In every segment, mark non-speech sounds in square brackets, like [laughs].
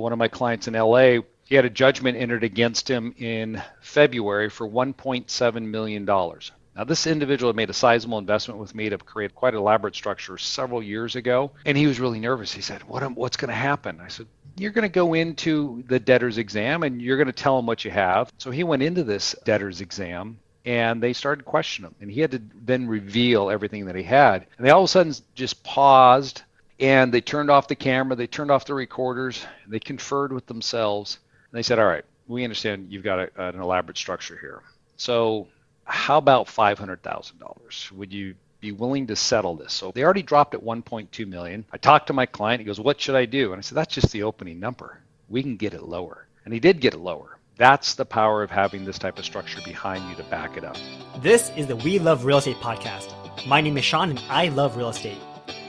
One of my clients in LA, he had a judgment entered against him in February for $1.7 million. Now, this individual had made a sizable investment with me to create quite an elaborate structure several years ago, and he was really nervous. He said, what, What's going to happen? I said, You're going to go into the debtor's exam and you're going to tell him what you have. So he went into this debtor's exam and they started questioning him, and he had to then reveal everything that he had. And they all of a sudden just paused and they turned off the camera, they turned off the recorders, they conferred with themselves, and they said, All right, we understand you've got a, an elaborate structure here. So how about $500,000? Would you be willing to settle this? So they already dropped at 1.2 million. I talked to my client. He goes, "What should I do?" And I said, "That's just the opening number. We can get it lower." And he did get it lower. That's the power of having this type of structure behind you to back it up. This is the We Love Real Estate podcast. My name is Sean and I love real estate.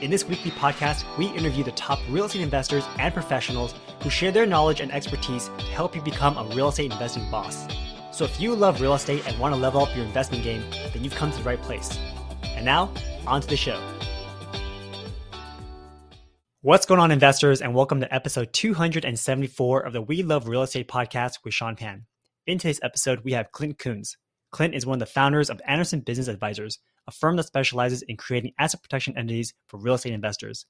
In this weekly podcast, we interview the top real estate investors and professionals who share their knowledge and expertise to help you become a real estate investing boss. So if you love real estate and want to level up your investment game, then you've come to the right place. And now, on to the show. What's going on, investors, and welcome to episode 274 of the We Love Real Estate podcast with Sean Pan. In today's episode, we have Clint Coons. Clint is one of the founders of Anderson Business Advisors, a firm that specializes in creating asset protection entities for real estate investors.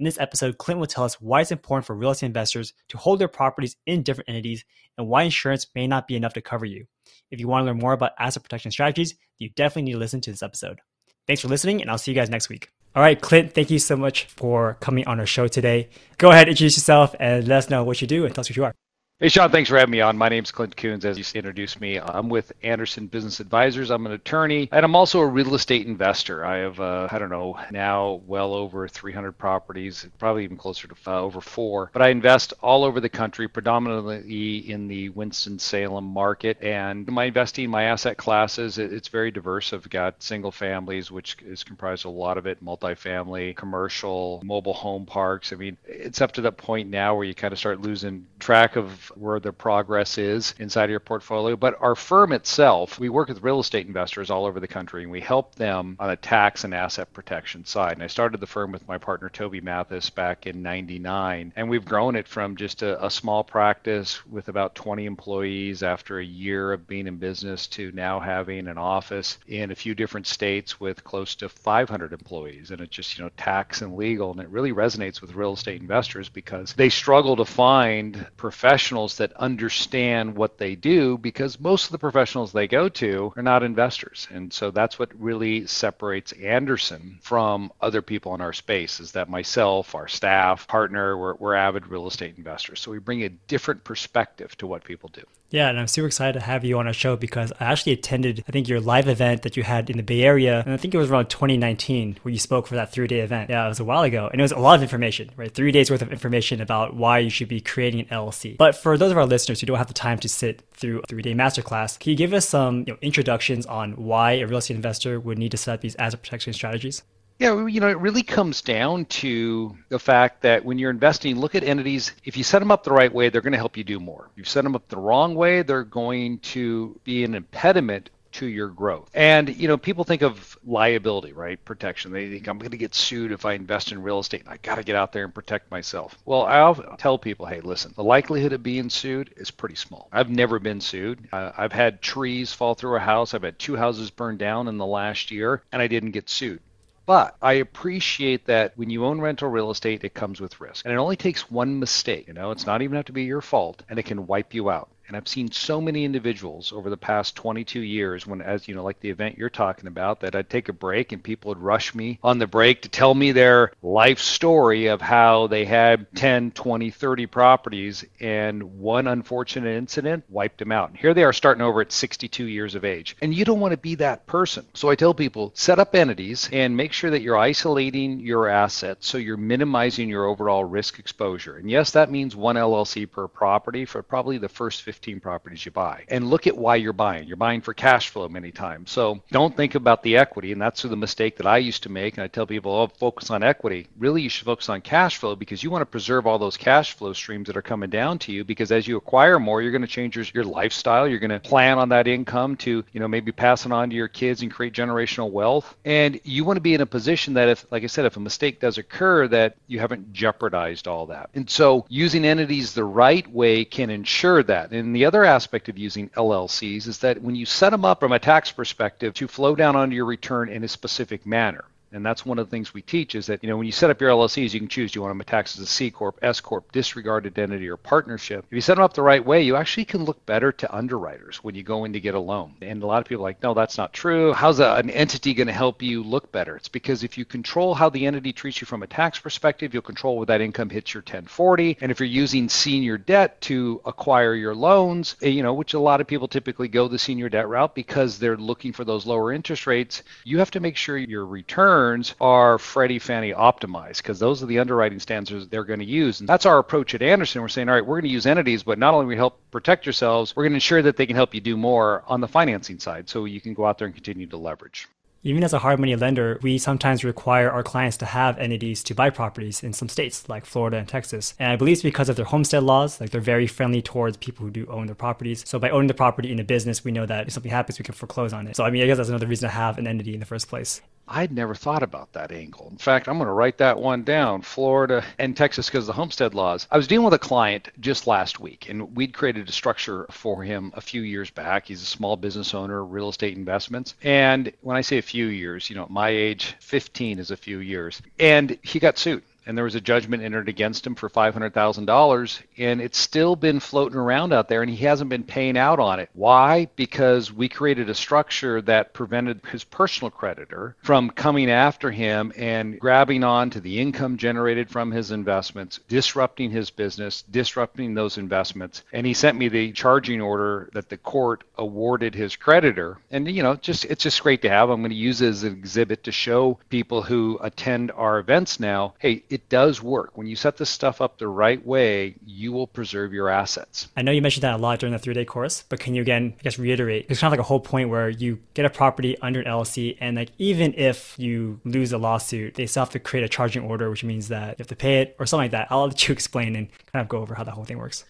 In this episode, Clint will tell us why it's important for real estate investors to hold their properties in different entities and why insurance may not be enough to cover you. If you want to learn more about asset protection strategies, you definitely need to listen to this episode. Thanks for listening, and I'll see you guys next week. All right, Clint, thank you so much for coming on our show today. Go ahead, introduce yourself, and let us know what you do and tell us who you are. Hey, Sean, thanks for having me on. My name's Clint Coons, as you introduced me. I'm with Anderson Business Advisors. I'm an attorney, and I'm also a real estate investor. I have, uh, I don't know, now well over 300 properties, probably even closer to uh, over four. But I invest all over the country, predominantly in the Winston-Salem market. And my investing, my asset classes, it's very diverse. I've got single families, which is comprised of a lot of it, multifamily, commercial, mobile home parks. I mean, it's up to that point now where you kind of start losing track of where the progress is inside of your portfolio. But our firm itself, we work with real estate investors all over the country and we help them on the tax and asset protection side. And I started the firm with my partner Toby Mathis back in 99. And we've grown it from just a, a small practice with about 20 employees after a year of being in business to now having an office in a few different states with close to 500 employees. And it's just, you know, tax and legal. And it really resonates with real estate investors because they struggle to find professionals professionals that understand what they do because most of the professionals they go to are not investors. And so that's what really separates Anderson from other people in our space is that myself, our staff, partner, we're, we're avid real estate investors. So we bring a different perspective to what people do. Yeah, and I'm super excited to have you on our show because I actually attended, I think, your live event that you had in the Bay Area, and I think it was around 2019 where you spoke for that three day event. Yeah, it was a while ago, and it was a lot of information, right? Three days worth of information about why you should be creating an LLC. But for those of our listeners who don't have the time to sit through a three day masterclass, can you give us some you know, introductions on why a real estate investor would need to set up these asset protection strategies? Yeah, you know, it really comes down to the fact that when you're investing, look at entities. If you set them up the right way, they're going to help you do more. If you set them up the wrong way, they're going to be an impediment to your growth. And you know, people think of liability, right? Protection. They think I'm going to get sued if I invest in real estate. I got to get out there and protect myself. Well, I'll tell people, hey, listen, the likelihood of being sued is pretty small. I've never been sued. Uh, I've had trees fall through a house. I've had two houses burned down in the last year, and I didn't get sued. But I appreciate that when you own rental real estate, it comes with risk. And it only takes one mistake. You know, it's not even have to be your fault, and it can wipe you out. And I've seen so many individuals over the past 22 years when, as you know, like the event you're talking about, that I'd take a break and people would rush me on the break to tell me their life story of how they had 10, 20, 30 properties and one unfortunate incident wiped them out. And here they are starting over at 62 years of age. And you don't want to be that person. So I tell people set up entities and make sure that you're isolating your assets so you're minimizing your overall risk exposure. And yes, that means one LLC per property for probably the first 15 15 properties you buy. And look at why you're buying. You're buying for cash flow many times. So don't think about the equity. And that's the mistake that I used to make. And I tell people, oh, focus on equity. Really, you should focus on cash flow because you want to preserve all those cash flow streams that are coming down to you because as you acquire more, you're going to change your, your lifestyle. You're going to plan on that income to, you know, maybe pass it on to your kids and create generational wealth. And you want to be in a position that if, like I said, if a mistake does occur, that you haven't jeopardized all that. And so using entities the right way can ensure that. And the other aspect of using LLCs is that when you set them up from a tax perspective to flow down onto your return in a specific manner. And that's one of the things we teach is that, you know, when you set up your LLCs, you can choose, do you want them taxed as a C Corp, S Corp, disregarded entity, or partnership. If you set them up the right way, you actually can look better to underwriters when you go in to get a loan. And a lot of people are like, no, that's not true. How's a, an entity going to help you look better? It's because if you control how the entity treats you from a tax perspective, you'll control where that income hits your 1040. And if you're using senior debt to acquire your loans, eh, you know, which a lot of people typically go the senior debt route because they're looking for those lower interest rates, you have to make sure your return returns are Freddie Fannie optimized because those are the underwriting standards they're going to use. And that's our approach at Anderson. We're saying, all right, we're going to use entities, but not only we help protect yourselves, we're going to ensure that they can help you do more on the financing side so you can go out there and continue to leverage. Even as a hard money lender, we sometimes require our clients to have entities to buy properties in some states like Florida and Texas. And I believe it's because of their homestead laws, like they're very friendly towards people who do own their properties. So by owning the property in a business, we know that if something happens, we can foreclose on it. So I mean, I guess that's another reason to have an entity in the first place. I'd never thought about that angle. In fact, I'm going to write that one down Florida and Texas because of the homestead laws. I was dealing with a client just last week, and we'd created a structure for him a few years back. He's a small business owner, real estate investments. And when I say a few years, you know, my age, 15 is a few years. And he got sued and there was a judgment entered against him for $500,000 and it's still been floating around out there and he hasn't been paying out on it. Why? Because we created a structure that prevented his personal creditor from coming after him and grabbing on to the income generated from his investments, disrupting his business, disrupting those investments. And he sent me the charging order that the court awarded his creditor. And you know, just it's just great to have. I'm going to use it as an exhibit to show people who attend our events now, hey, it does work. When you set this stuff up the right way, you will preserve your assets. I know you mentioned that a lot during the three day course, but can you again, I guess, reiterate? It's kind of like a whole point where you get a property under an LLC, and like even if you lose a lawsuit, they still have to create a charging order, which means that you have to pay it or something like that. I'll let you [laughs] explain and kind of go over how the whole thing works.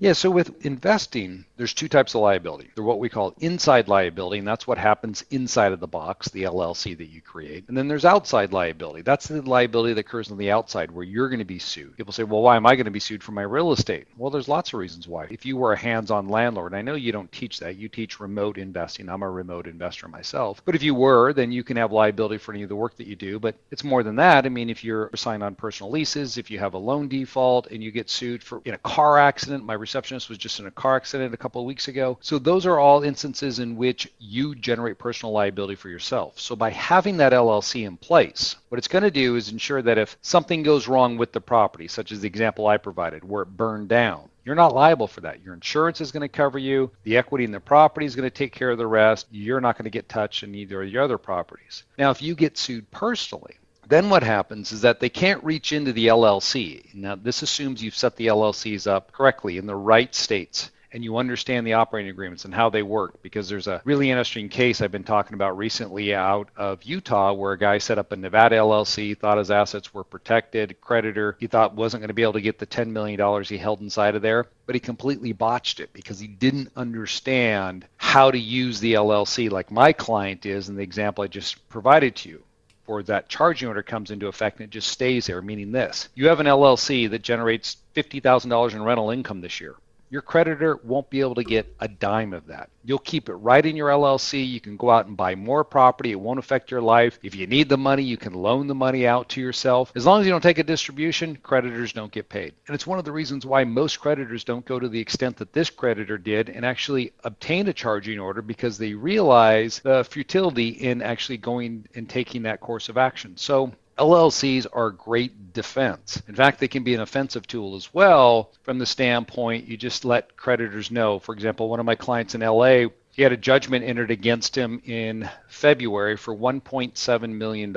Yeah, so with investing, there's two types of liability. They're what we call inside liability, and that's what happens inside of the box, the LLC that you create. And then there's outside liability. That's the liability that occurs on the outside where you're going to be sued. People say, well, why am I going to be sued for my real estate? Well, there's lots of reasons why. If you were a hands on landlord, I know you don't teach that. You teach remote investing. I'm a remote investor myself. But if you were, then you can have liability for any of the work that you do. But it's more than that. I mean, if you're signed on personal leases, if you have a loan default and you get sued for in a car accident, my receptionist was just in a car accident a couple of weeks ago. So those are all instances in which you generate personal liability for yourself. So by having that LLC in place, what it's going to do is ensure that if something goes wrong with the property, such as the example I provided, where it burned down, you're not liable for that. Your insurance is going to cover you. The equity in the property is going to take care of the rest. You're not going to get touched in either of your other properties. Now, if you get sued personally, then what happens is that they can't reach into the LLC. Now, this assumes you've set the LLCs up correctly in the right states and you understand the operating agreements and how they work because there's a really interesting case I've been talking about recently out of Utah where a guy set up a Nevada LLC, thought his assets were protected, creditor he thought wasn't going to be able to get the $10 million he held inside of there, but he completely botched it because he didn't understand how to use the LLC like my client is in the example I just provided to you or that charging order comes into effect and it just stays there, meaning this. You have an LLC that generates $50,000 in rental income this year your creditor won't be able to get a dime of that. You'll keep it right in your LLC. You can go out and buy more property. It won't affect your life. If you need the money, you can loan the money out to yourself. As long as you don't take a distribution, creditors don't get paid. And it's one of the reasons why most creditors don't go to the extent that this creditor did and actually obtain a charging order because they realize the futility in actually going and taking that course of action. So LLCs are great defense. In fact, they can be an offensive tool as well from the standpoint you just let creditors know. For example, one of my clients in LA, he had a judgment entered against him in February for $1.7 million.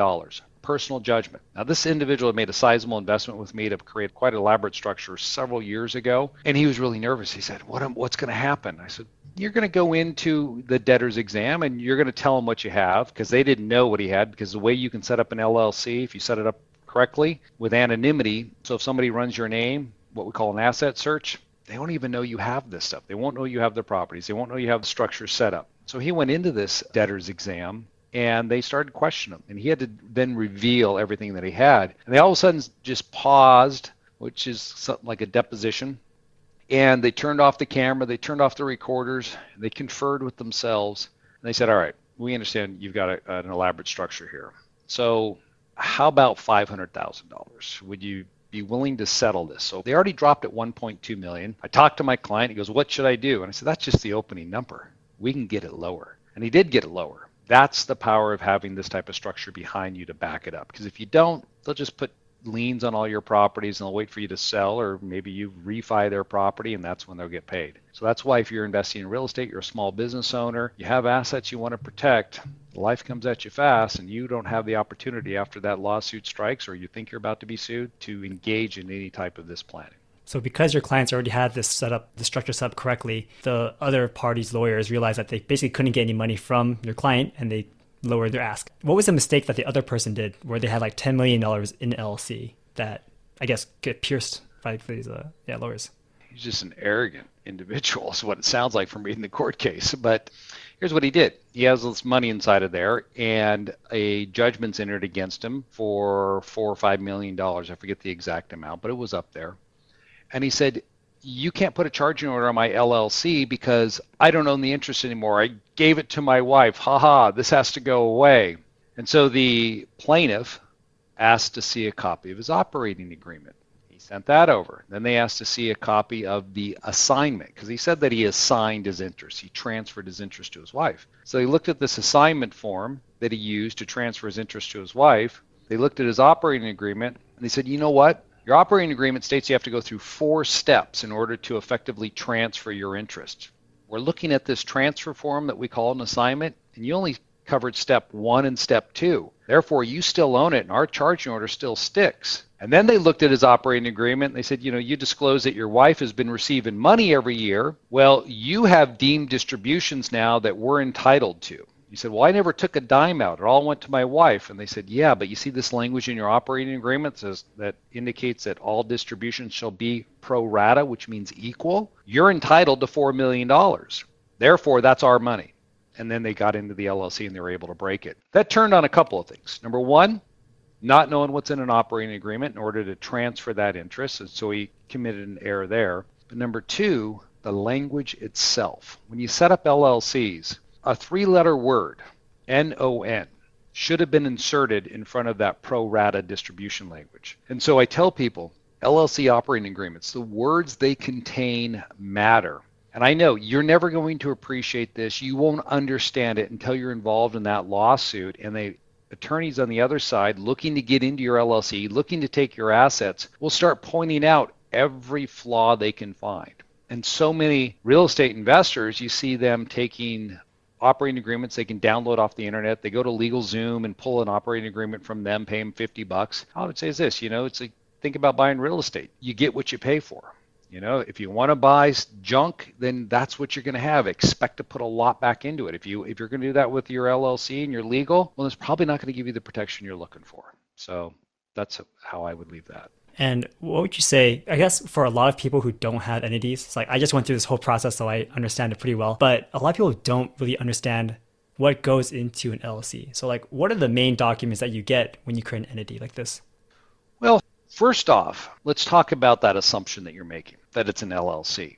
personal judgment. Now, this individual had made a sizable investment with me to create quite an elaborate structure several years ago, and he was really nervous. He said, what, What's going to happen? I said, You're going to go into the debtor's exam and you're going to tell him what you have because they didn't know what he had. Because the way you can set up an LLC, if you set it up correctly with anonymity, so if somebody runs your name, what we call an asset search, they don't even know you have this stuff. They won't know you have the properties. They won't know you have the structure set up. So he went into this debtor's exam and they started questioning him. And he had to then reveal everything that he had. And they all of a sudden just paused, which is something like a deposition. And they turned off the camera, they turned off the recorders, they conferred with themselves. And they said, All right, we understand you've got a, an elaborate structure here. So, how about $500,000? Would you be willing to settle this? So they already dropped at 1.2 million. I talked to my client. He goes, "What should I do?" And I said, "That's just the opening number. We can get it lower." And he did get it lower. That's the power of having this type of structure behind you to back it up. Because if you don't, they'll just put liens on all your properties and they'll wait for you to sell or maybe you refi their property and that's when they'll get paid. So that's why if you're investing in real estate, you're a small business owner, you have assets you want to protect, life comes at you fast and you don't have the opportunity after that lawsuit strikes or you think you're about to be sued to engage in any type of this planning. So because your clients already had this set up, the structure set up correctly, the other party's lawyers realized that they basically couldn't get any money from your client and they lowered their ask. What was the mistake that the other person did where they had like $10 million in LLC that I guess get pierced by these uh, yeah, lawyers? He's just an arrogant individual, is what it sounds like from reading the court case. But here's what he did he has this money inside of there, and a judgment's entered against him for four or five million dollars. I forget the exact amount, but it was up there. And he said, you can't put a charging order on my LLC because I don't own the interest anymore. I gave it to my wife. Ha ha, this has to go away. And so the plaintiff asked to see a copy of his operating agreement. He sent that over. Then they asked to see a copy of the assignment because he said that he assigned his interest. He transferred his interest to his wife. So they looked at this assignment form that he used to transfer his interest to his wife. They looked at his operating agreement and they said, you know what? Your operating agreement states you have to go through four steps in order to effectively transfer your interest. We're looking at this transfer form that we call an assignment, and you only covered step one and step two. Therefore, you still own it, and our charging order still sticks. And then they looked at his operating agreement and they said, you know, you disclose that your wife has been receiving money every year. Well, you have deemed distributions now that we're entitled to. He said, Well, I never took a dime out. It all went to my wife. And they said, Yeah, but you see this language in your operating agreement says that indicates that all distributions shall be pro rata, which means equal. You're entitled to $4 million. Therefore, that's our money. And then they got into the LLC and they were able to break it. That turned on a couple of things. Number one, not knowing what's in an operating agreement in order to transfer that interest. And so he committed an error there. But number two, the language itself. When you set up LLCs, a three letter word, N O N, should have been inserted in front of that pro rata distribution language. And so I tell people LLC operating agreements, the words they contain matter. And I know you're never going to appreciate this. You won't understand it until you're involved in that lawsuit and the attorneys on the other side looking to get into your LLC, looking to take your assets, will start pointing out every flaw they can find. And so many real estate investors, you see them taking operating agreements they can download off the internet. They go to LegalZoom and pull an operating agreement from them, pay them 50 bucks. I would say is this, you know, it's like think about buying real estate. You get what you pay for. You know, if you want to buy junk, then that's what you're going to have. Expect to put a lot back into it. If you if you're going to do that with your LLC and your legal, well, it's probably not going to give you the protection you're looking for. So that's how I would leave that. And what would you say? I guess for a lot of people who don't have entities, it's like I just went through this whole process, so I understand it pretty well. But a lot of people don't really understand what goes into an LLC. So, like, what are the main documents that you get when you create an entity like this? Well, first off, let's talk about that assumption that you're making that it's an LLC.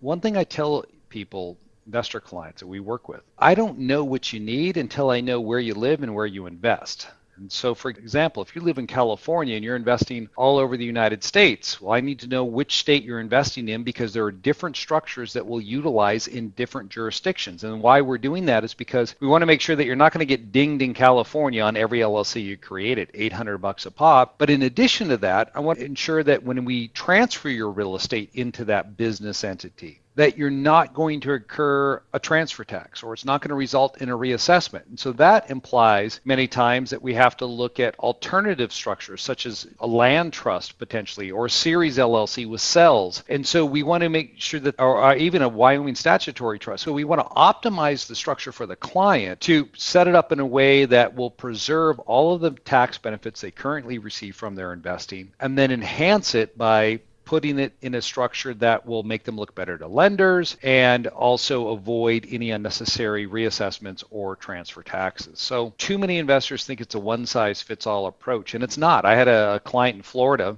One thing I tell people, investor clients that we work with, I don't know what you need until I know where you live and where you invest. And so, for example, if you live in California and you're investing all over the United States, well, I need to know which state you're investing in because there are different structures that we'll utilize in different jurisdictions. And why we're doing that is because we want to make sure that you're not going to get dinged in California on every LLC you create at 800 bucks a pop. But in addition to that, I want to ensure that when we transfer your real estate into that business entity, that you're not going to incur a transfer tax or it's not going to result in a reassessment. And so that implies many times that we have to look at alternative structures such as a land trust potentially or a series LLC with cells. And so we want to make sure that, or, uh, even a Wyoming statutory trust. So we want to optimize the structure for the client to set it up in a way that will preserve all of the tax benefits they currently receive from their investing and then enhance it by putting it in a structure that will make them look better to lenders and also avoid any unnecessary reassessments or transfer taxes. So, too many investors think it's a one size fits all approach, and it's not. I had a client in Florida.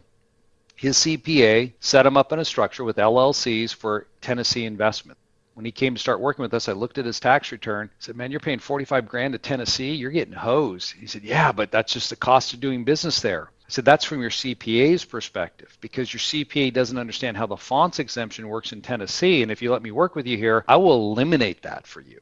His CPA set him up in a structure with LLCs for Tennessee investment when he came to start working with us, I looked at his tax return. I said, "Man, you're paying 45 grand to Tennessee. You're getting hosed." He said, "Yeah, but that's just the cost of doing business there." Said, "That's from your CPA's perspective because your CPA doesn't understand how the FONCE exemption works in Tennessee. And if you let me work with you here, I will eliminate that for you."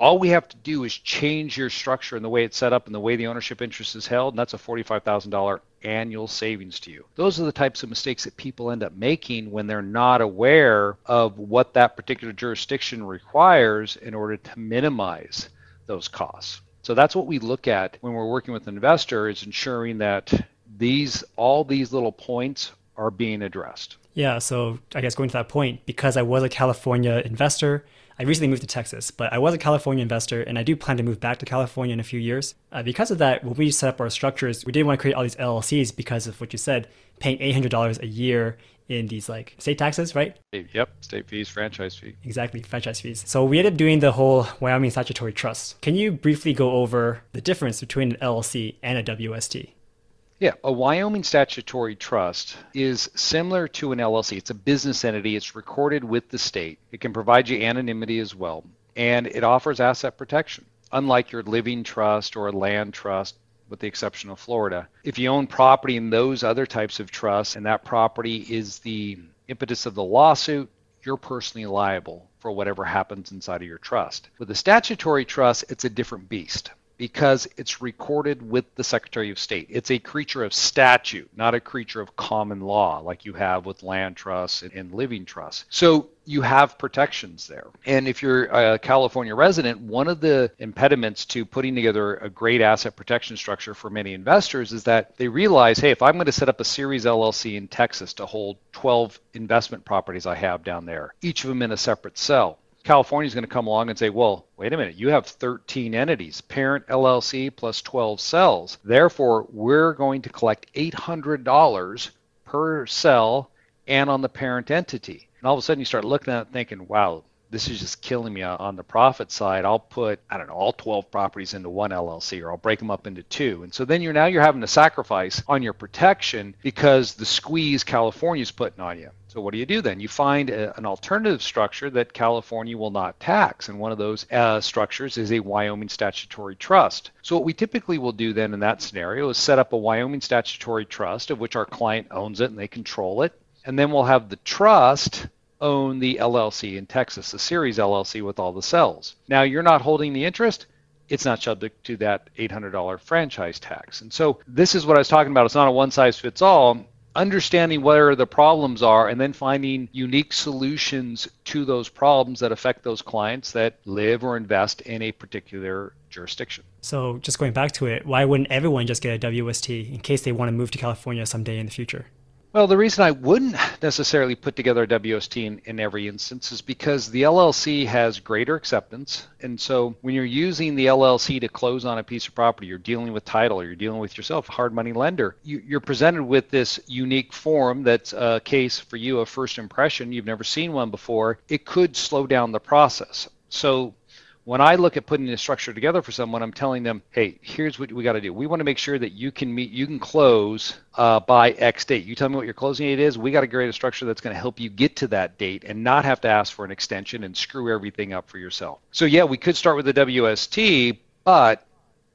all we have to do is change your structure and the way it's set up and the way the ownership interest is held, and that's a $45,000 annual savings to you. Those are the types of mistakes that people end up making when they're not aware of what that particular jurisdiction requires in order to minimize those costs. So that's what we look at when we're working with an investor is ensuring that these all these little points are being addressed. Yeah, so I guess going to that point, because I was a California investor, I recently moved to Texas, but I was a California investor and I do plan to move back to California in a few years. Uh, because of that, when we set up our structures, we didn't want to create all these LLCs because of what you said, paying $800 a year in these like state taxes, right? Yep, state fees, franchise fee. Exactly, franchise fees. So we ended up doing the whole Wyoming statutory trust. Can you briefly go over the difference between an LLC and a WST? Yeah, a Wyoming statutory trust is similar to an LLC. It's a business entity, it's recorded with the state. It can provide you anonymity as well, and it offers asset protection, unlike your living trust or a land trust. With the exception of Florida. If you own property in those other types of trusts and that property is the impetus of the lawsuit, you're personally liable for whatever happens inside of your trust. With a statutory trust, it's a different beast because it's recorded with the Secretary of State. It's a creature of statute, not a creature of common law like you have with land trusts and, living trusts. So you have protections there. And if you're a California resident, one of the impediments to putting together a great asset protection structure for many investors is that they realize, hey, if I'm going to set up a series LLC in Texas to hold 12 investment properties I have down there, each of them in a separate cell, California is going to come along and say, well, wait a minute, you have 13 entities, parent LLC plus 12 cells. Therefore, we're going to collect $800 per cell and on the parent entity. And all of a sudden you start looking at it thinking, wow, this is just killing me on the profit side. I'll put, I don't know, all 12 properties into one LLC or I'll break them up into two. And so then you're now you're having to sacrifice on your protection because the squeeze California's putting on you. So what do you do then? You find a, an alternative structure that California will not tax, and one of those uh, structures is a Wyoming statutory trust. So what we typically will do then in that scenario is set up a Wyoming statutory trust of which our client owns it and they control it, and then we'll have the trust own the LLC in Texas, the series LLC with all the cells. Now you're not holding the interest it's not subject to that $800 franchise tax. And so this is what I was talking about. It's not a one size fits all understanding where the problems are and then finding unique solutions to those problems that affect those clients that live or invest in a particular jurisdiction. So, just going back to it, why wouldn't everyone just get a WST in case they want to move to California someday in the future? Well, the reason I wouldn't necessarily put together a WST in, in, every instance is because the LLC has greater acceptance. And so when you're using the LLC to close on a piece of property, you're dealing with title or you're dealing with yourself, a hard money lender, you, you're presented with this unique form that's a case for you of first impression. You've never seen one before. It could slow down the process. So when I look at putting a structure together for someone, I'm telling them, hey, here's what we got to do. We want to make sure that you can meet, you can close uh, by X date. You tell me what your closing date is. We got to create a structure that's going to help you get to that date and not have to ask for an extension and screw everything up for yourself. So yeah, we could start with the WST, but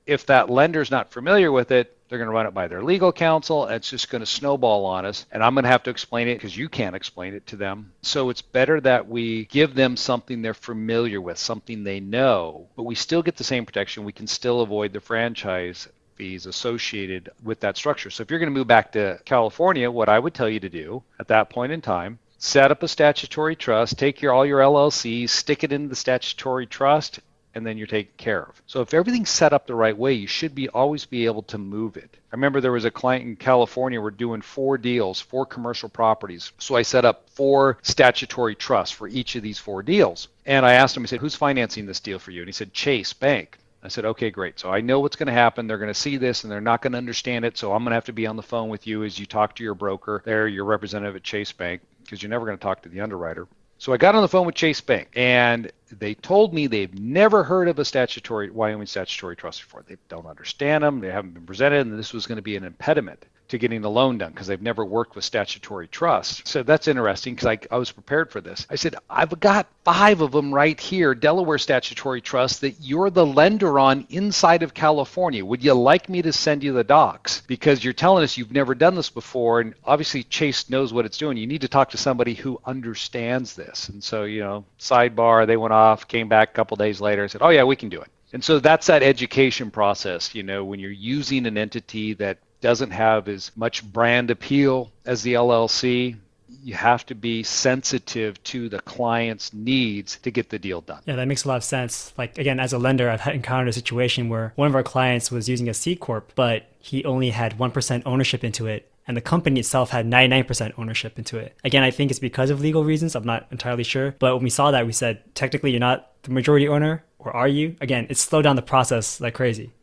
if that lender's not familiar with it, they're going to run it by their legal counsel. It's just going to snowball on us. And I'm going to have to explain it because you can't explain it to them. So it's better that we give them something they're familiar with, something they know, but we still get the same protection. We can still avoid the franchise fees associated with that structure. So if you're going to move back to California, what I would tell you to do at that point in time set up a statutory trust, take your all your LLCs, stick it in the statutory trust, and then you're taken care of. So if everything's set up the right way, you should be always be able to move it. I remember there was a client in California we're doing four deals, four commercial properties. So I set up four statutory trusts for each of these four deals. And I asked him, I said, who's financing this deal for you? And he said, Chase Bank. I said, okay, great. So I know what's going to happen. They're going to see this and they're not going to understand it. So I'm going to have to be on the phone with you as you talk to your broker there, your representative at Chase Bank, because you're never going to talk to the underwriter. So I got on the phone with Chase Bank and they told me they've never heard of a statutory Wyoming statutory trust before. They don't understand them. They haven't been presented, and this was going to be an impediment to getting the loan done because they've never worked with statutory trust. So that's interesting because I, I was prepared for this. I said, I've got five of them right here, Delaware statutory trust that you're the lender on inside of California. Would you like me to send you the docs? Because you're telling us you've never done this before, and obviously Chase knows what it's doing. You need to talk to somebody who understands this. And so, you know, sidebar, they went off, came back a couple days later, said, Oh, yeah, we can do it. And so that's that education process, you know, when you're using an entity that doesn't have as much brand appeal as the LLC, you have to be sensitive to the client's needs to get the deal done. Yeah, that makes a lot of sense. Like again, as a lender, I've [laughs] encountered a situation where one of our clients was using a C corp, but he only had 1% ownership into it and the company itself had 99% ownership into it. Again, I think it's because of legal reasons. I'm not entirely sure. But when we saw that, we said, technically, you're not the majority owner, or are you? Again, it slowed down the process like crazy.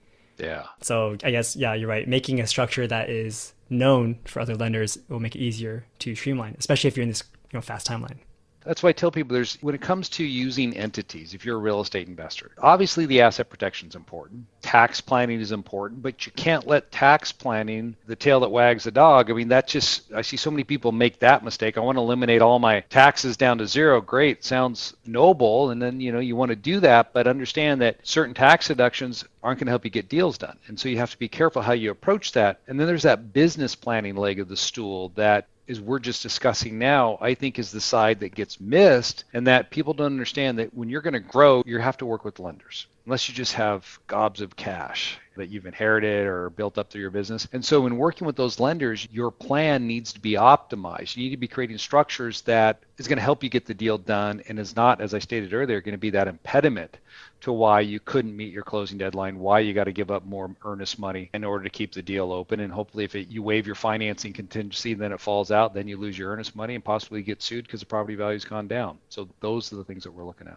Yeah. So I guess yeah, you're right. Making a structure that is known for other lenders will make it easier to streamline, especially if you're in this you know fast timeline. That's why I tell people there's when it comes to using entities, if you're a real estate investor, obviously the asset protection is important. Tax planning is important, but you can't let tax planning the tail that wags the dog. I mean, that just I see so many people make that mistake. I want to eliminate all my taxes down to zero. Great, sounds noble, and then you know you want to do that, but understand that certain tax deductions aren't going to help you get deals done. And so you have to be careful how you approach that. And then there's that business planning leg of the stool that is we're just discussing now, I think is the side that gets missed, and that people don't understand that when you're going to grow, you have to work with lenders, unless you just have gobs of cash that you've inherited or built up through your business. And so, in working with those lenders, your plan needs to be optimized. You need to be creating structures that is going to help you get the deal done and is not, as I stated earlier, going to be that impediment to why you couldn't meet your closing deadline, why you got to give up more earnest money in order to keep the deal open. And hopefully, if it, you waive your financing contingency, then it falls out, then you lose your earnest money and possibly get sued because the property value's gone down. So, those are the things that we're looking at.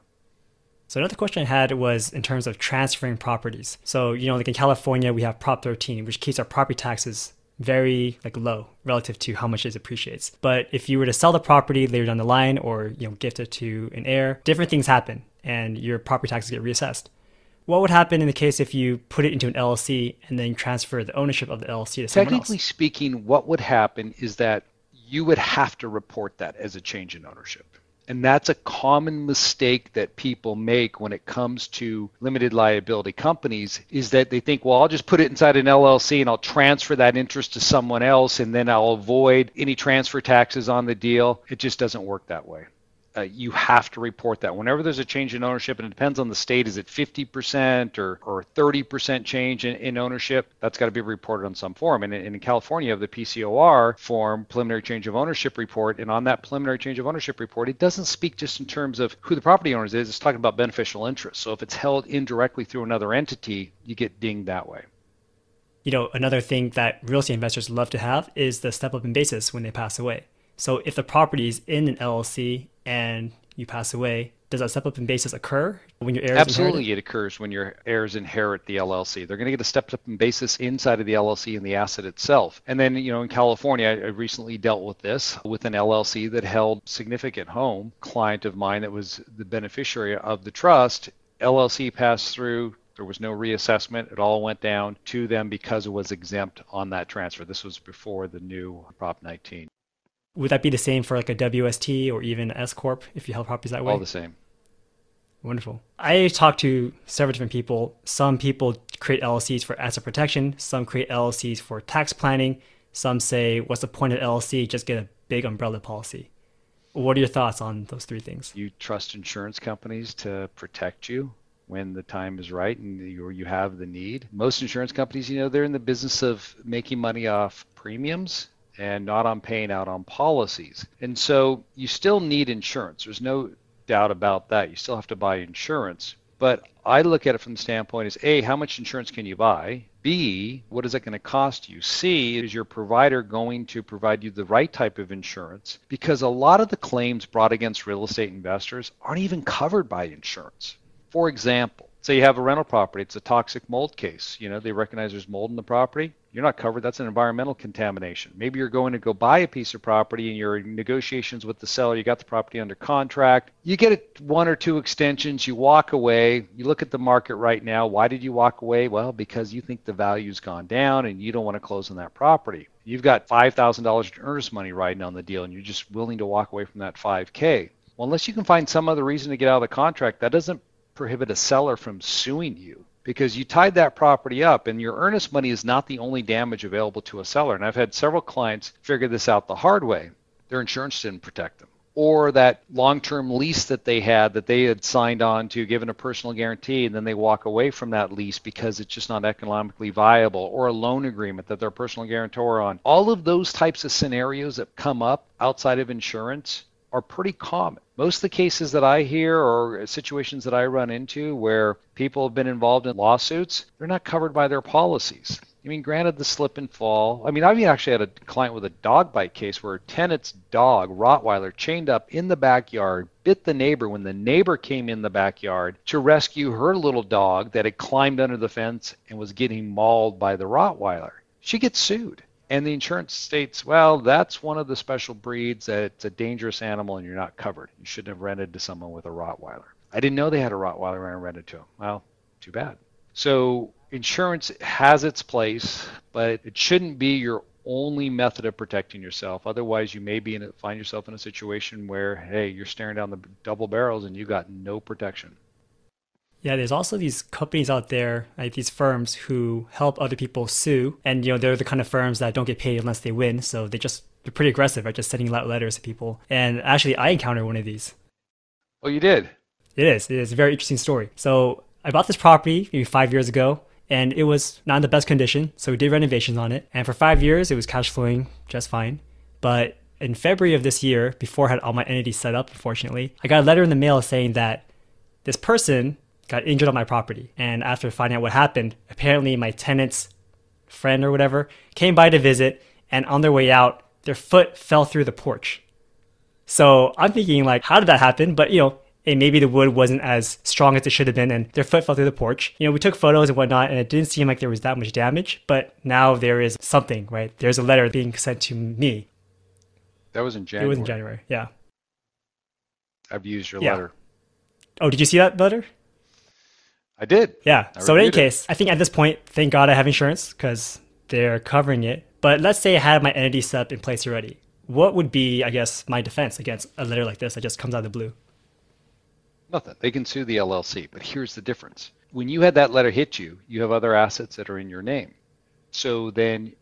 So another question I had was in terms of transferring properties. So, you know, like in California, we have Prop 13, which keeps our property taxes very like low relative to how much it appreciates. But if you were to sell the property later down the line or, you know, gift it to an heir, different things happen and your property taxes get reassessed. What would happen in the case if you put it into an LLC and then transfer the ownership of the LLC to someone Technically speaking, what would happen is that you would have to report that as a change in ownership. And that's a common mistake that people make when it comes to limited liability companies is that they think, well, I'll just put it inside an LLC and I'll transfer that interest to someone else and then I'll avoid any transfer taxes on the deal. It just doesn't work that way uh, you have to report that. Whenever there's a change in ownership, and it depends on the state, is it 50% or, or 30% change in, in ownership? That's got to be reported on some form. And in, in California, have the PCOR form, preliminary change of ownership report. And on that preliminary change of ownership report, it doesn't speak just in terms of who the property owners is, it's talking about beneficial interest. So if it's held indirectly through another entity, you get dinged that way you know, another thing that real estate investors love to have is the step up in basis when they pass away. So if the property is in an LLC and you pass away, does that step up in basis occur when your heirs Absolutely, inherit it? it occurs when your heirs inherit the LLC. They're going to get a step up in basis inside of the LLC and the asset itself. And then, you know, in California, I recently dealt with this with an LLC that held significant home. Client of mine that was the beneficiary of the trust. LLC passed through. There was no reassessment. It all went down to them because it was exempt on that transfer. This was before the new Prop 19. Would that be the same for like a WST or even S corp if you held properties that way? All the same. Wonderful. I talked to several different people. Some people create LLCs for asset protection. Some create LLCs for tax planning. Some say, "What's the point of LLC? Just get a big umbrella policy." What are your thoughts on those three things? You trust insurance companies to protect you when the time is right and you, you have the need. Most insurance companies, you know, they're in the business of making money off premiums and not on paying out on policies. And so you still need insurance. There's no doubt about that. You still have to buy insurance. But I look at it from the standpoint is A, how much insurance can you buy? B, what is it going to cost you? C, is your provider going to provide you the right type of insurance? Because a lot of the claims brought against real estate investors aren't even covered by insurance. For example, say you have a rental property, it's a toxic mold case. You know, they recognize there's mold in the property you're not covered. That's an environmental contamination. Maybe you're going to go buy a piece of property and you're in negotiations with the seller. You got the property under contract. You get one or two extensions. You walk away. You look at the market right now. Why did you walk away? Well, because you think the value's gone down and you don't want to close on that property. You've got $5,000 in earnest money riding on the deal and you're just willing to walk away from that 5K. Well, unless you can find some other reason to get out of the contract, that doesn't prohibit a seller from suing you because you tied that property up and your earnest money is not the only damage available to a seller. And I've had several clients figure this out the hard way. Their insurance didn't protect them. Or that long term lease that they had that they had signed on to, given a personal guarantee, and then they walk away from that lease because it's just not economically viable, or a loan agreement that they're personal guarantor on. All of those types of scenarios that come up outside of insurance are pretty common. Most of the cases that I hear or situations that I run into where people have been involved in lawsuits, they're not covered by their policies. I mean, granted, the slip and fall. I mean, I've actually had a client with a dog bite case where a tenant's dog, Rottweiler, chained up in the backyard, bit the neighbor when the neighbor came in the backyard to rescue her little dog that had climbed under the fence and was getting mauled by the Rottweiler. She gets sued. And the insurance states, well, that's one of the special breeds that it's a dangerous animal and you're not covered. You shouldn't have rented to someone with a Rottweiler. I didn't know they had a Rottweiler when I rented to them. Well, too bad. So insurance has its place, but it shouldn't be your only method of protecting yourself. Otherwise, you may be in a, find yourself in a situation where, hey, you're staring down the double barrels and you got no protection. Yeah, there's also these companies out there, like these firms who help other people sue, and you know they're the kind of firms that don't get paid unless they win, so they just they're pretty aggressive, right? Just sending out letters to people. And actually, I encountered one of these. Oh, you did? It is. It is a very interesting story. So I bought this property maybe five years ago, and it was not in the best condition. So we did renovations on it, and for five years it was cash flowing just fine. But in February of this year, before I had all my entities set up, unfortunately, I got a letter in the mail saying that this person got injured on my property. And after finding out what happened, apparently my tenant's friend or whatever came by to visit, and on their way out, their foot fell through the porch. So I'm thinking, like, how did that happen? But, you know, and maybe the wood wasn't as strong as it should have been, and their foot fell through the porch. You know, we took photos and whatnot, and it didn't seem like there was that much damage, but now there is something, right? There's a letter being sent to me. That was in January. It was in January, yeah. I've used your yeah. letter. Oh, did you see that letter? I did. Yeah. I so in any it. case, I think at this point, thank God I have insurance because they're covering it. But let's say I had my entity set up in place already. What would be, I guess, my defense against a letter like this that just comes out of the blue? Nothing. They can sue the LLC, but here's the difference. When you had that letter hit you, you have other assets that are in your name. So then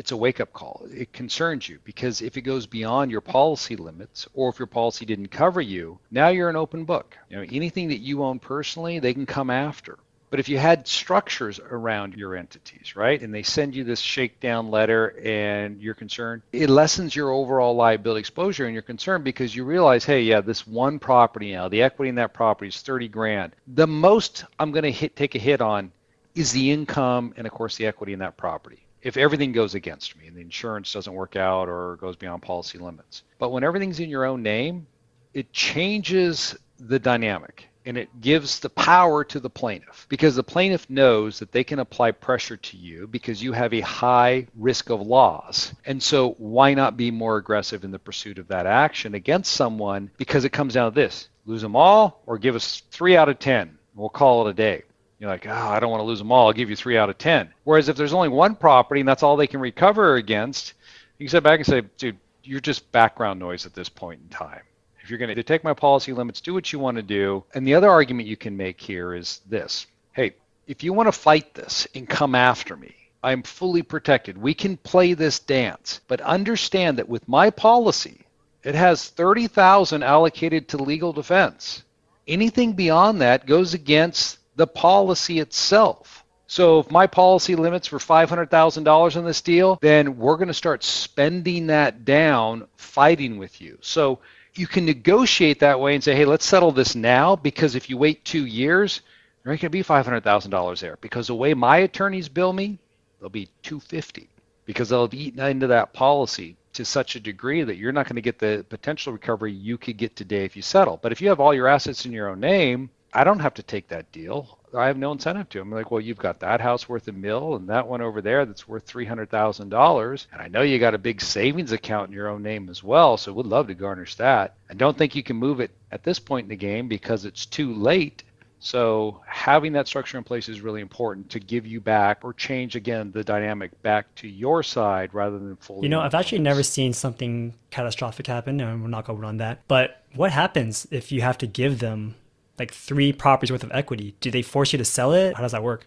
it's a wake up call. It concerns you because if it goes beyond your policy limits or if your policy didn't cover you, now you're an open book. You know, anything that you own personally, they can come after. But if you had structures around your entities, right, and they send you this shakedown letter and you're concerned, it lessens your overall liability exposure and you're concerned because you realize, hey, yeah, this one property now, the equity in that property is 30 grand. The most I'm going to hit, take a hit on is the income and, of course, the equity in that property if everything goes against me and the insurance doesn't work out or goes beyond policy limits. But when everything's in your own name, it changes the dynamic and it gives the power to the plaintiff because the plaintiff knows that they can apply pressure to you because you have a high risk of loss. And so why not be more aggressive in the pursuit of that action against someone because it comes down to this lose them all or give us three out of 10. We'll call it a day. You're like, oh, I don't want to lose them all. I'll give you three out of 10. Whereas if there's only one property and that's all they can recover against, you can sit back and say, dude, you're just background noise at this point in time. If you're going to take my policy limits, do what you want to do. And the other argument you can make here is this hey, if you want to fight this and come after me, I'm fully protected. We can play this dance. But understand that with my policy, it has 30,000 allocated to legal defense. Anything beyond that goes against the policy itself. So if my policy limits were $500,000 on this deal, then we're going to start spending that down fighting with you. So you can negotiate that way and say, hey, let's settle this now because if you wait two years, there ain't going to be $500,000 there because the way my attorneys bill me, they'll be 250 because they'll have eaten into that policy to such a degree that you're not going to get the potential recovery you could get today if you settle. But if you have all your assets in your own name, I don't have to take that deal. I have no incentive to. I'm like, well, you've got that house worth a mill and that one over there that's worth three hundred thousand dollars, and I know you got a big savings account in your own name as well, so we would love to garnish that. I don't think you can move it at this point in the game because it's too late so having that structure in place is really important to give you back or change again the dynamic back to your side rather than fully. You know, I've actually never seen something catastrophic happen, and we're not going to run that. But what happens if you have to give them like three properties worth of equity? Do they force you to sell it? How does that work?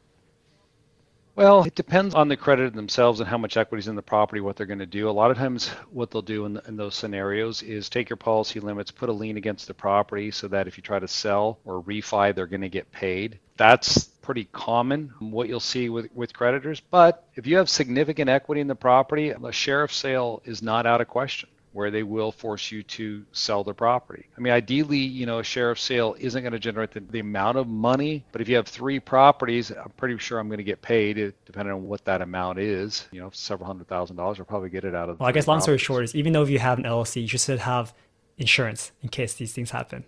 Well, it depends on the creditor themselves and how much equity is in the property, what they're going to do. A lot of times, [laughs] what they'll do in, in, those scenarios is take your policy limits, put a lien against the property so that if you try to sell or refi, they're going to get paid. That's pretty common, what you'll see with, with creditors. But if you have significant equity in the property, a sheriff sale is not out of question where they will force you to sell the property. I mean, ideally, you know, a sheriff sale isn't going to generate the, the, amount of money, but if you have three properties, I'm pretty sure I'm going to get paid, depending on what that amount is. You know, several hundred thousand dollars, I'll probably get it out of. Well, I guess long story short is, even though if you have an LLC, you should have insurance in case these things happen.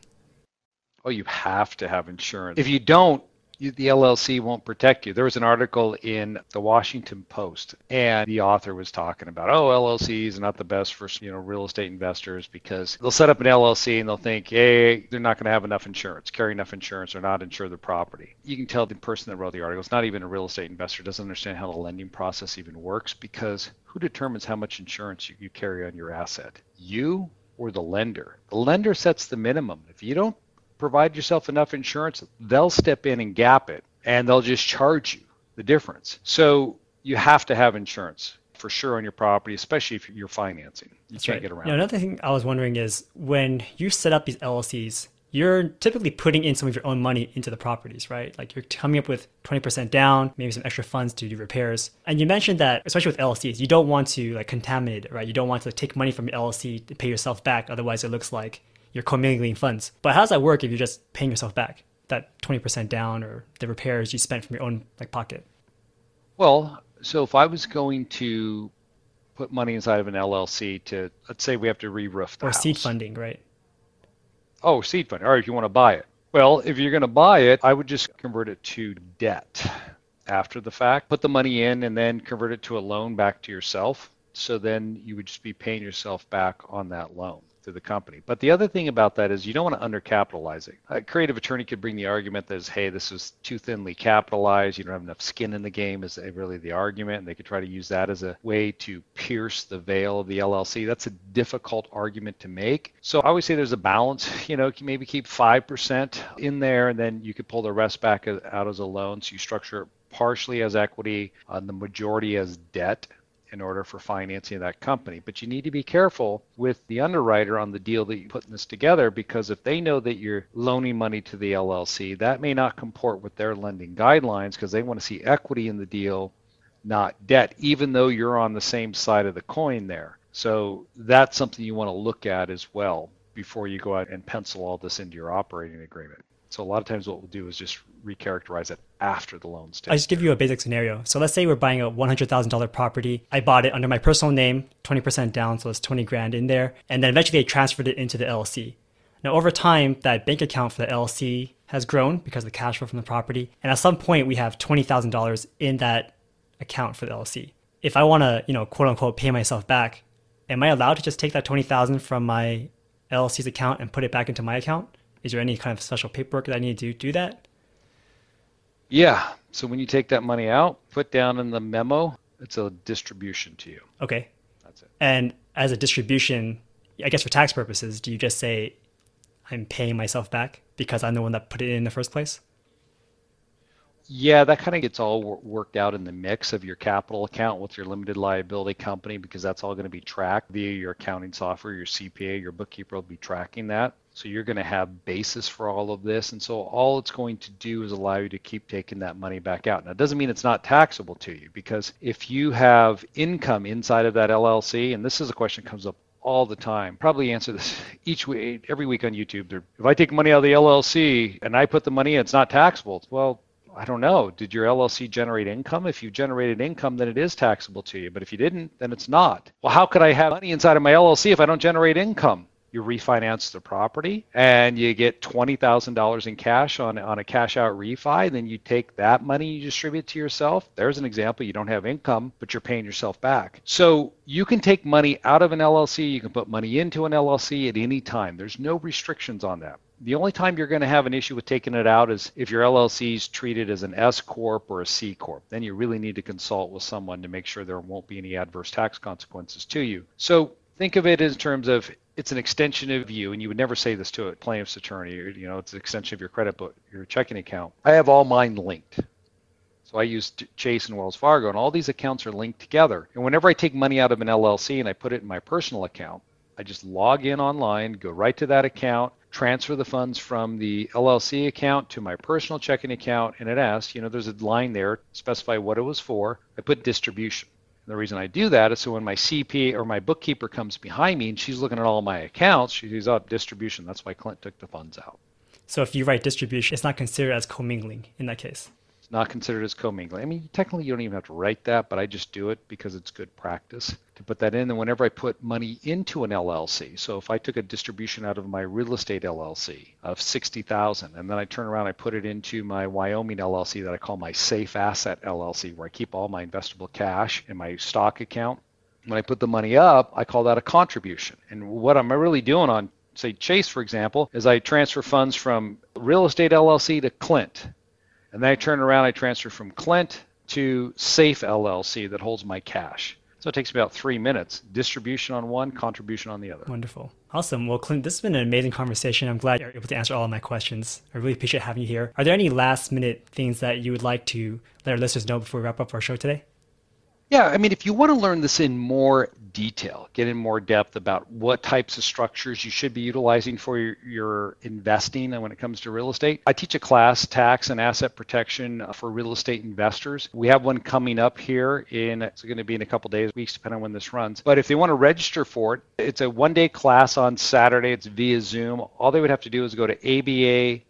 Oh, you have to have insurance. If you don't, the LLC won't protect you. There was an article in the Washington Post, and the author was talking about, oh, LLCs are not the best for you know real estate investors because they'll set up an LLC and they'll think, hey, they're not going to have enough insurance, carry enough insurance, or not insure the property. You can tell the person that wrote the article is not even a real estate investor, doesn't understand how the lending process even works because who determines how much insurance you, you carry on your asset? You or the lender. The lender sets the minimum. If you don't provide yourself enough insurance, they'll step in and gap it and they'll just charge you the difference. So you have to have insurance for sure on your property, especially if you're financing. You That's can't right. get around. You know, another thing I was wondering is when you set up these LLCs, you're typically putting in some of your own money into the properties, right? Like you're coming up with 20% down, maybe some extra funds to do repairs. And you mentioned that, especially with LLCs, you don't want to like contaminate it, right? You don't want to take money from your LLC to pay yourself back. Otherwise, it looks like you're commingling funds. But how does that work if you're just paying yourself back that 20% down or the repairs you spent from your own like pocket? Well, so if I was going to put money inside of an LLC to let's say we have to re-roof the or house. seed funding, right? Oh, seed funding. Or if you want to buy it. Well, if you're going to buy it, I would just convert it to debt after the fact. Put the money in and then convert it to a loan back to yourself. So then you would just be paying yourself back on that loan to the company. But the other thing about that is you don't want to undercapitalize it. A creative attorney could bring the argument that is, hey, this is too thinly capitalized. You don't have enough skin in the game is really the argument. And they could try to use that as a way to pierce the veil of the LLC. That's a difficult argument to make. So I always say there's a balance. [laughs] You know, maybe keep 5% in there and then you could pull the rest back out as a loan. So you structure it partially as equity, uh, the majority as debt in order for financing that company. But you need to be careful with the underwriter on the deal that you're putting this together because if they know that you're loaning money to the LLC, that may not comport with their lending guidelines because they want to see equity in the deal, not debt, even though you're on the same side of the coin there. So that's something you want to look at as well before you go out and pencil all this into your operating agreement. So a lot of times what we'll do is just recharacterize it after the loan's taken. I just give you a basic scenario. So let's say we're buying a $100,000 property. I bought it under my personal name, 20% down, so it's 20 grand in there. And then eventually I transferred it into the LLC. Now over time, that bank account for the LLC has grown because of the cash flow from the property. And at some point we have $20,000 in that account for the LLC. If I want to, you know, quote unquote pay myself back, am I allowed to just take that 20,000 from my LLC's account and put it back into my account? Is there any kind of special paperwork that I need to do that? Yeah. So when you take that money out, put down in the memo, it's a distribution to you. Okay. That's it. And as a distribution, I guess for tax purposes, do you just say I'm paying myself back because I'm the one that put it in, in the first place? Yeah, that kind of gets all worked out in the mix of your capital account with your limited liability company because that's all going to be tracked via your accounting software, your CPA, your bookkeeper will be tracking that. So you're going to have basis for all of this. And so all it's going to do is allow you to keep taking that money back out. Now, it doesn't mean it's not taxable to you because if you have income inside of that LLC, and this is a question that comes up all the time. Probably answer this [laughs] each week, every week on YouTube. If I take money out of the LLC and I put the money in, it's not taxable. Well, I don't know. Did your LLC generate income? If you generated income, then it is taxable to you. But if you didn't, then it's not. Well, how could I have money inside of my LLC if I don't generate income? You refinance the property and you get $20,000 in cash on, on a cash out refi, then you take that money, you distribute to yourself. There's an example. You don't have income, but you're paying yourself back. So you can take money out of an LLC, you can put money into an LLC at any time. There's no restrictions on that. The only time you're going to have an issue with taking it out is if your LLC is treated as an S corp or a C corp. Then you really need to consult with someone to make sure there won't be any adverse tax consequences to you. So think of it in terms of it's an extension of you, and you would never say this to a plaintiff's attorney. Or, you know, it's an extension of your credit book, your checking account. I have all mine linked. So I use Chase and Wells Fargo, and all these accounts are linked together. And whenever I take money out of an LLC and I put it in my personal account, I just log in online, go right to that account, transfer the funds from the LLC account to my personal checking account, and it asks, you know, there's a line there, specify what it was for. I put distribution. The reason I do that is so when my CPA or my bookkeeper comes behind me and she's looking at all my accounts, she sees, oh, distribution. That's why Clint took the funds out. So if you write distribution, it's not considered as commingling in that case. It's not considered as commingling. I mean, technically, you don't even have to write that, but I just do it because it's good practice to put that in. And whenever I put money into an LLC, so if I took a distribution out of my real estate LLC of sixty thousand, and then I turn around, I put it into my Wyoming LLC that I call my Safe Asset LLC, where I keep all my investable cash in my stock account. When I put the money up, I call that a contribution. And what am I'm really doing on say Chase, for example, is I transfer funds from real estate LLC to Clint and then I turn around, I transfer from Clint to Safe LLC that holds my cash. So it takes about three minutes. Distribution on one, contribution on the other. Wonderful. Awesome. Well, Clint, this has been an amazing conversation. I'm glad you're able to answer all of my questions. I really appreciate having you here. Are there any last minute things that you would like to let our listeners know before we wrap up our show today? Yeah, I mean, if you want to learn this in more detail, get in more depth about what types of structures you should be utilizing for your, your investing and when it comes to real estate, I teach a class, Tax and Asset Protection uh, for Real Estate Investors. We have one coming up here in, it's going to be in a couple days, weeks, depending on when this runs. But if they want to register for it, it's a one day class on Saturday. It's via Zoom. All they would have to do is go to aba.link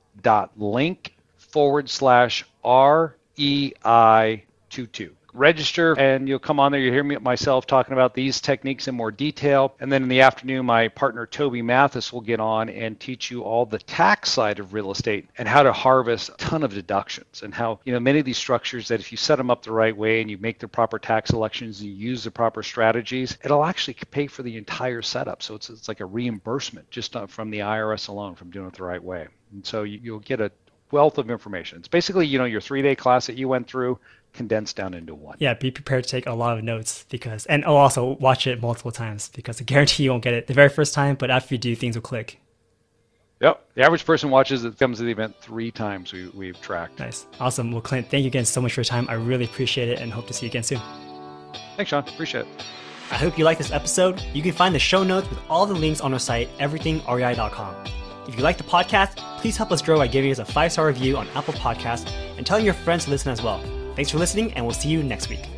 forward slash REI22 register and you'll come on there. You'll hear me myself talking about these techniques in more detail. And then in the afternoon, my partner Toby Mathis will get on and teach you all the tax side of real estate and how to harvest a ton of deductions and how, you know, many of these structures that if you set them up the right way and you make the proper tax elections and you use the proper strategies, it'll actually pay for the entire setup. So it's, it's like a reimbursement just from the IRS alone from doing it the right way. And so you, you'll get a wealth of information. It's basically, you know, your three day class that you went through condensed down into one. Yeah, be prepared to take a lot of notes because, and oh, also watch it multiple times because I guarantee you won't get it the very first time, but after you do, things will click. Yep. The average person watches it comes to the event three times we, we've tracked. Nice. Awesome. Well, Clint, thank you again so much for your time. I really appreciate it and hope to see you again soon. Thanks, Sean. Appreciate it. I hope you like this episode. You can find the show notes with all the links on our site, everythingrei.com. If you like the podcast, please help us grow by giving us a five star review on Apple Podcasts and telling your friends to listen as well. Thanks for listening, and we'll see you next week.